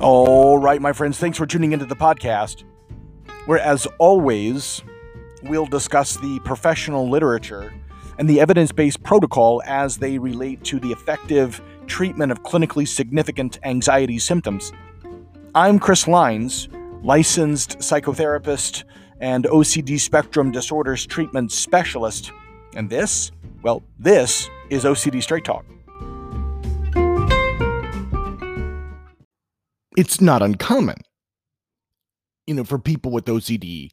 All right, my friends, thanks for tuning into the podcast, where, as always, we'll discuss the professional literature and the evidence based protocol as they relate to the effective treatment of clinically significant anxiety symptoms. I'm Chris Leins, licensed psychotherapist and OCD spectrum disorders treatment specialist, and this, well, this is OCD Straight Talk. It's not uncommon, you know, for people with OCD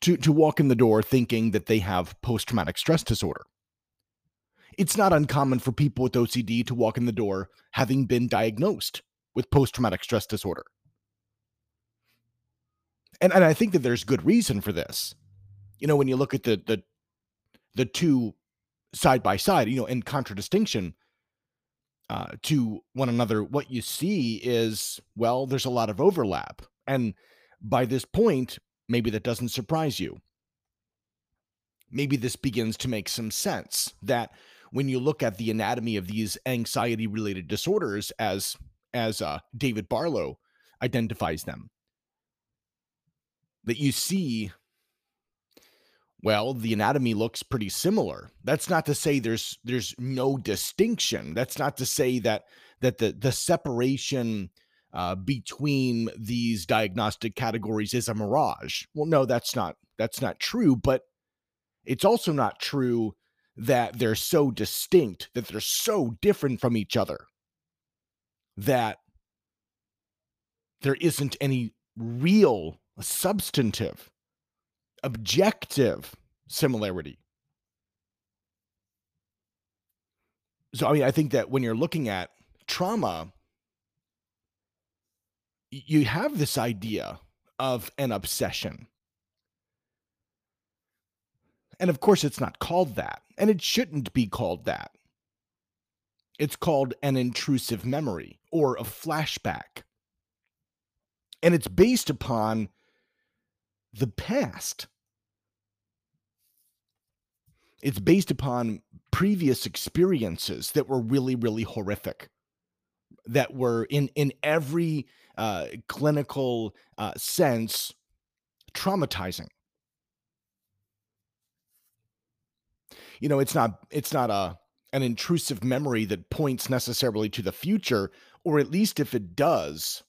to, to walk in the door thinking that they have post traumatic stress disorder. It's not uncommon for people with OCD to walk in the door having been diagnosed with post traumatic stress disorder. And, and I think that there's good reason for this. You know, when you look at the the the two side by side, you know, in contradistinction, uh, to one another, what you see is, well, there's a lot of overlap. And by this point, maybe that doesn't surprise you. Maybe this begins to make some sense that when you look at the anatomy of these anxiety related disorders as as uh, David Barlow identifies them that you see well, the anatomy looks pretty similar. That's not to say there's there's no distinction. That's not to say that that the the separation uh, between these diagnostic categories is a mirage. Well, no, that's not that's not true. But it's also not true that they're so distinct that they're so different from each other that there isn't any real substantive objective similarity. So, I mean, I think that when you're looking at trauma, you have this idea of an obsession. And of course, it's not called that, and it shouldn't be called that. It's called an intrusive memory or a flashback. And it's based upon the past it's based upon previous experiences that were really really horrific that were in in every uh, clinical uh, sense traumatizing. You know it's not it's not a an intrusive memory that points necessarily to the future or at least if it does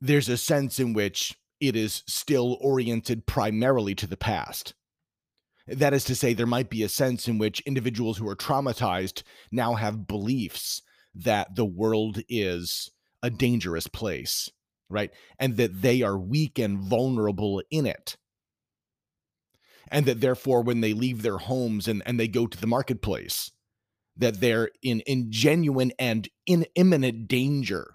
there's a sense in which it is still oriented primarily to the past. That is to say, there might be a sense in which individuals who are traumatized now have beliefs that the world is a dangerous place, right? And that they are weak and vulnerable in it. And that therefore, when they leave their homes and, and they go to the marketplace, that they're in, in genuine and in imminent danger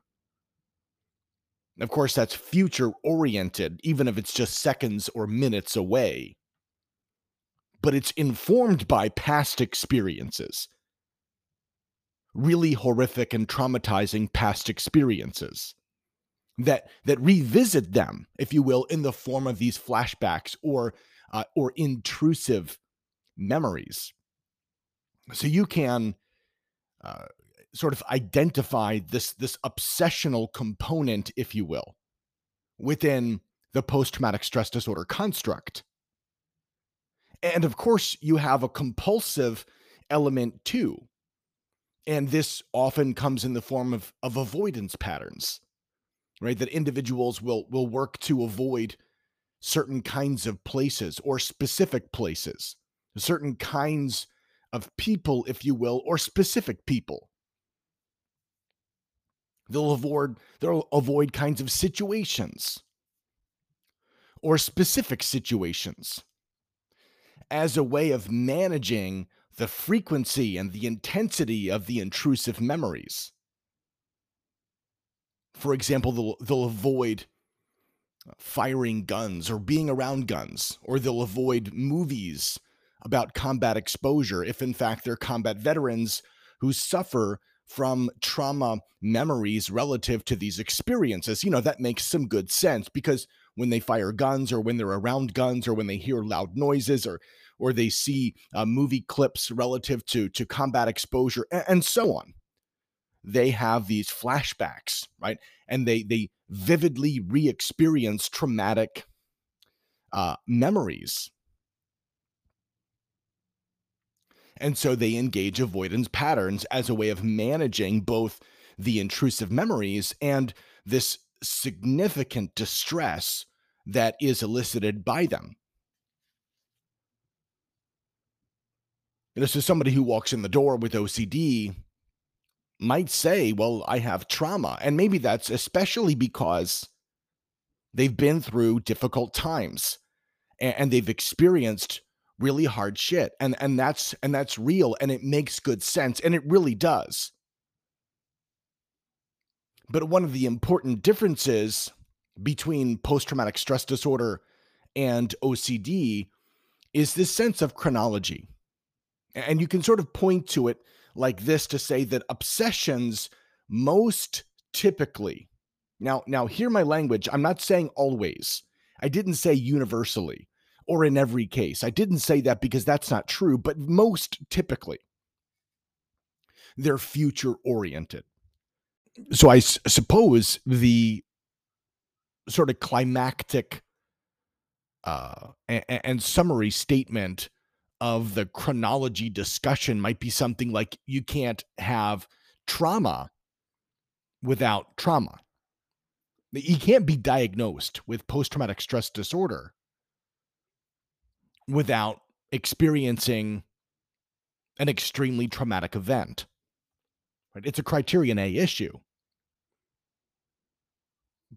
of course, that's future oriented, even if it's just seconds or minutes away. But it's informed by past experiences. Really horrific and traumatizing past experiences that that revisit them, if you will, in the form of these flashbacks or uh, or intrusive memories. So you can uh, sort of identify this this obsessional component if you will within the post traumatic stress disorder construct. And of course you have a compulsive element too. And this often comes in the form of of avoidance patterns right? That individuals will will work to avoid certain kinds of places or specific places certain kinds of people if you will or specific people They'll avoid they'll avoid kinds of situations or specific situations as a way of managing the frequency and the intensity of the intrusive memories. For example, they'll, they'll avoid firing guns or being around guns, or they'll avoid movies about combat exposure if, in fact, they're combat veterans who suffer from trauma memories relative to these experiences. You know, that makes some good sense because when they fire guns or when they're around guns or when they hear loud noises or or they see uh, movie clips relative to to combat exposure and, and so on they have these flashbacks, right? And they they vividly re-experience traumatic uh, memories. And so they engage avoidance patterns as a way of managing both the intrusive memories and this significant distress that is elicited by them. This is somebody who walks in the door with OCD might say, Well, I have trauma. And maybe that's especially because they've been through difficult times and, and they've experienced really hard shit. And and that's and that's real and it makes good sense. And it really does. But one of the important differences between post traumatic stress disorder and OCD is this sense of chronology. And you can sort of point to it like this to say that obsessions most typically now now hear my language i'm not saying always i didn't say universally or in every case i didn't say that because that's not true but most typically they're future oriented so I s- suppose the sort of climactic uh, and, and summary statement of the chronology discussion might be something like you can't have trauma without trauma. You can't be diagnosed with post traumatic stress disorder without experiencing an extremely traumatic event. Right? It's a criterion A issue.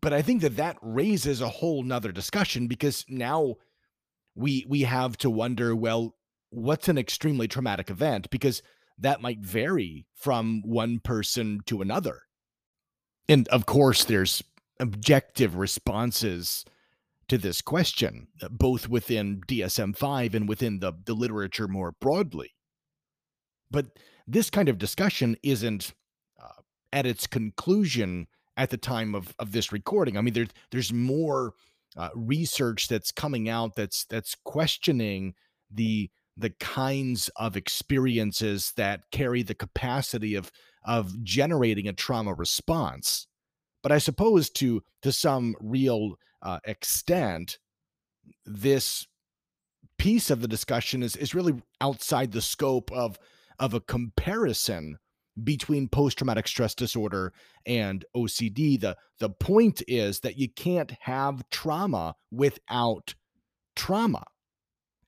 But I think that that raises a whole nother discussion because now we we have to wonder well what's an extremely traumatic event because that might vary from one person to another and of course there's objective responses to this question both within DSM-5 and within the the literature more broadly but this kind of discussion isn't uh, at its conclusion at the time of of this recording. I mean, there's there's more uh, research that's coming out that's that's questioning the the kinds of experiences that carry the capacity of of generating a trauma response. But I suppose to to some real uh, extent, this piece of the discussion is is really outside the scope of of a comparison between post traumatic stress disorder and OCD. The the point is that you can't have trauma without trauma.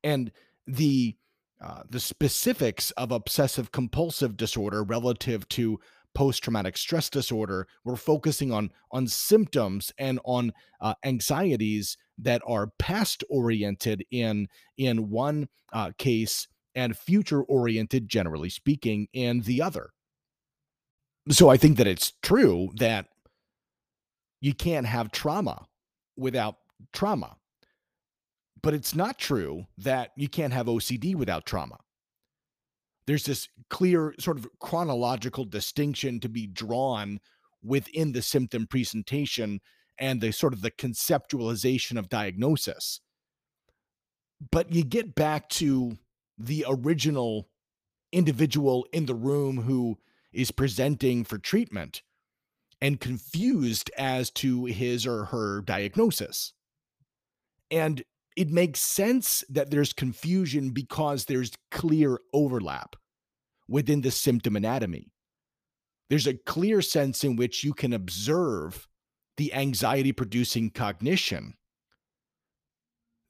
And the uh, the specifics of obsessive compulsive disorder relative to post traumatic stress disorder we're focusing on on symptoms and on uh, anxieties that are past oriented in in one uh, case and future oriented generally speaking in the other so I think that it's true that you can't have trauma without trauma. But it's not true that you can't have OCD without trauma. There's this clear sort of chronological distinction to be drawn within the symptom presentation and the sort of the conceptualization of diagnosis. But you get back to the original individual in the room who is presenting for treatment and confused as to his or her diagnosis. And it makes sense that there's confusion because there's clear overlap within the symptom anatomy. There's a clear sense in which you can observe the anxiety producing cognition,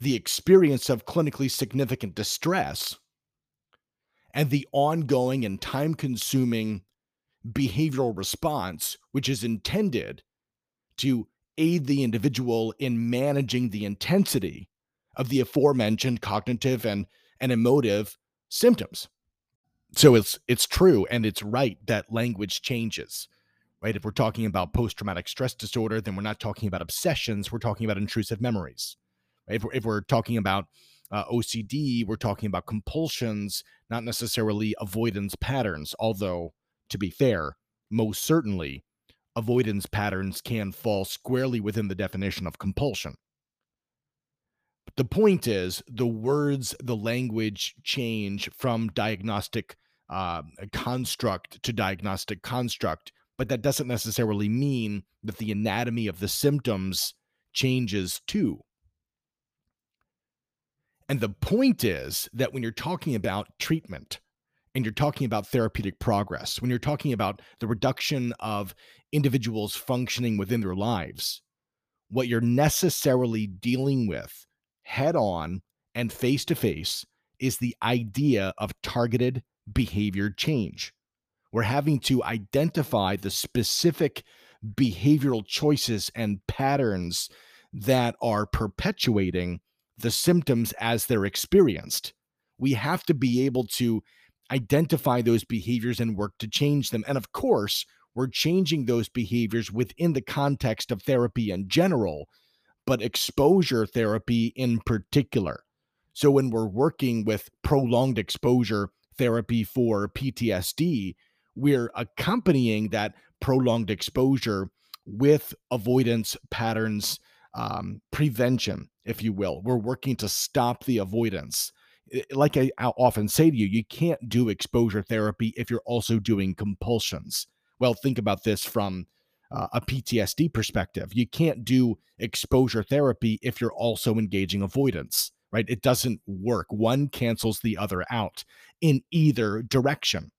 the experience of clinically significant distress, and the ongoing and time consuming behavioral response, which is intended to aid the individual in managing the intensity of the aforementioned cognitive and, and emotive symptoms. So it's it's true and it's right that language changes. Right? If we're talking about post-traumatic stress disorder, then we're not talking about obsessions, we're talking about intrusive memories. If, we're, if we're talking about uh, OCD, we're talking about compulsions, not necessarily avoidance patterns, although to be fair, most certainly, avoidance patterns can fall squarely within the definition of compulsion. The point is, the words, the language change from diagnostic uh, construct to diagnostic construct but that doesn't necessarily mean that the anatomy of the symptoms changes too. And the point is that when you're talking about treatment and you're talking about therapeutic progress, when you're talking about the reduction of individuals functioning within their lives, what you're necessarily dealing with head on and face to face is the idea of targeted behavior change. We're having to identify the specific behavioral choices and patterns that are perpetuating the symptoms as they're experienced. We have to be able to identify those behaviors and work to change them. And of course, we're changing those behaviors within the context of therapy in general, but exposure therapy in particular. So when we're working with prolonged exposure therapy for PTSD, we're accompanying that prolonged exposure with avoidance patterns um, prevention, if you will. We're working to stop the avoidance. Like I often say to you, you can't do exposure therapy if you're also doing compulsions. Well, think about this from uh, a PTSD perspective. You can't do exposure therapy if you're also engaging avoidance, right? It doesn't work. One cancels the other out in either direction.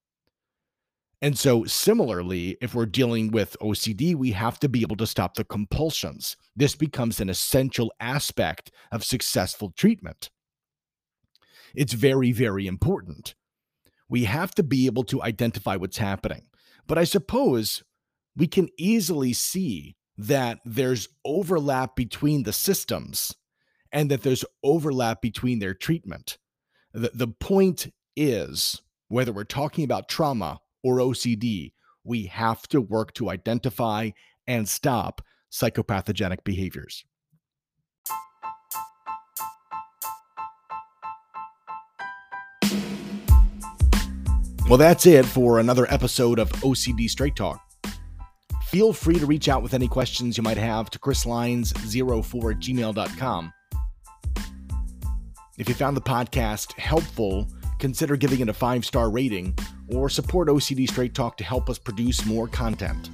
And so, similarly, if we're dealing with OCD, we have to be able to stop the compulsions. This becomes an essential aspect of successful treatment. It's very, very important. We have to be able to identify what's happening. But I suppose we can easily see that there's overlap between the systems and that there's overlap between their treatment. The, the point is whether we're talking about trauma or OCD, we have to work to identify and stop psychopathogenic behaviors. Well, that's it for another episode of OCD Straight Talk. Feel free to reach out with any questions you might have to chrisleins04 at gmail.com. If you found the podcast helpful, consider giving it a five star rating or support OCD Straight Talk to help us produce more content.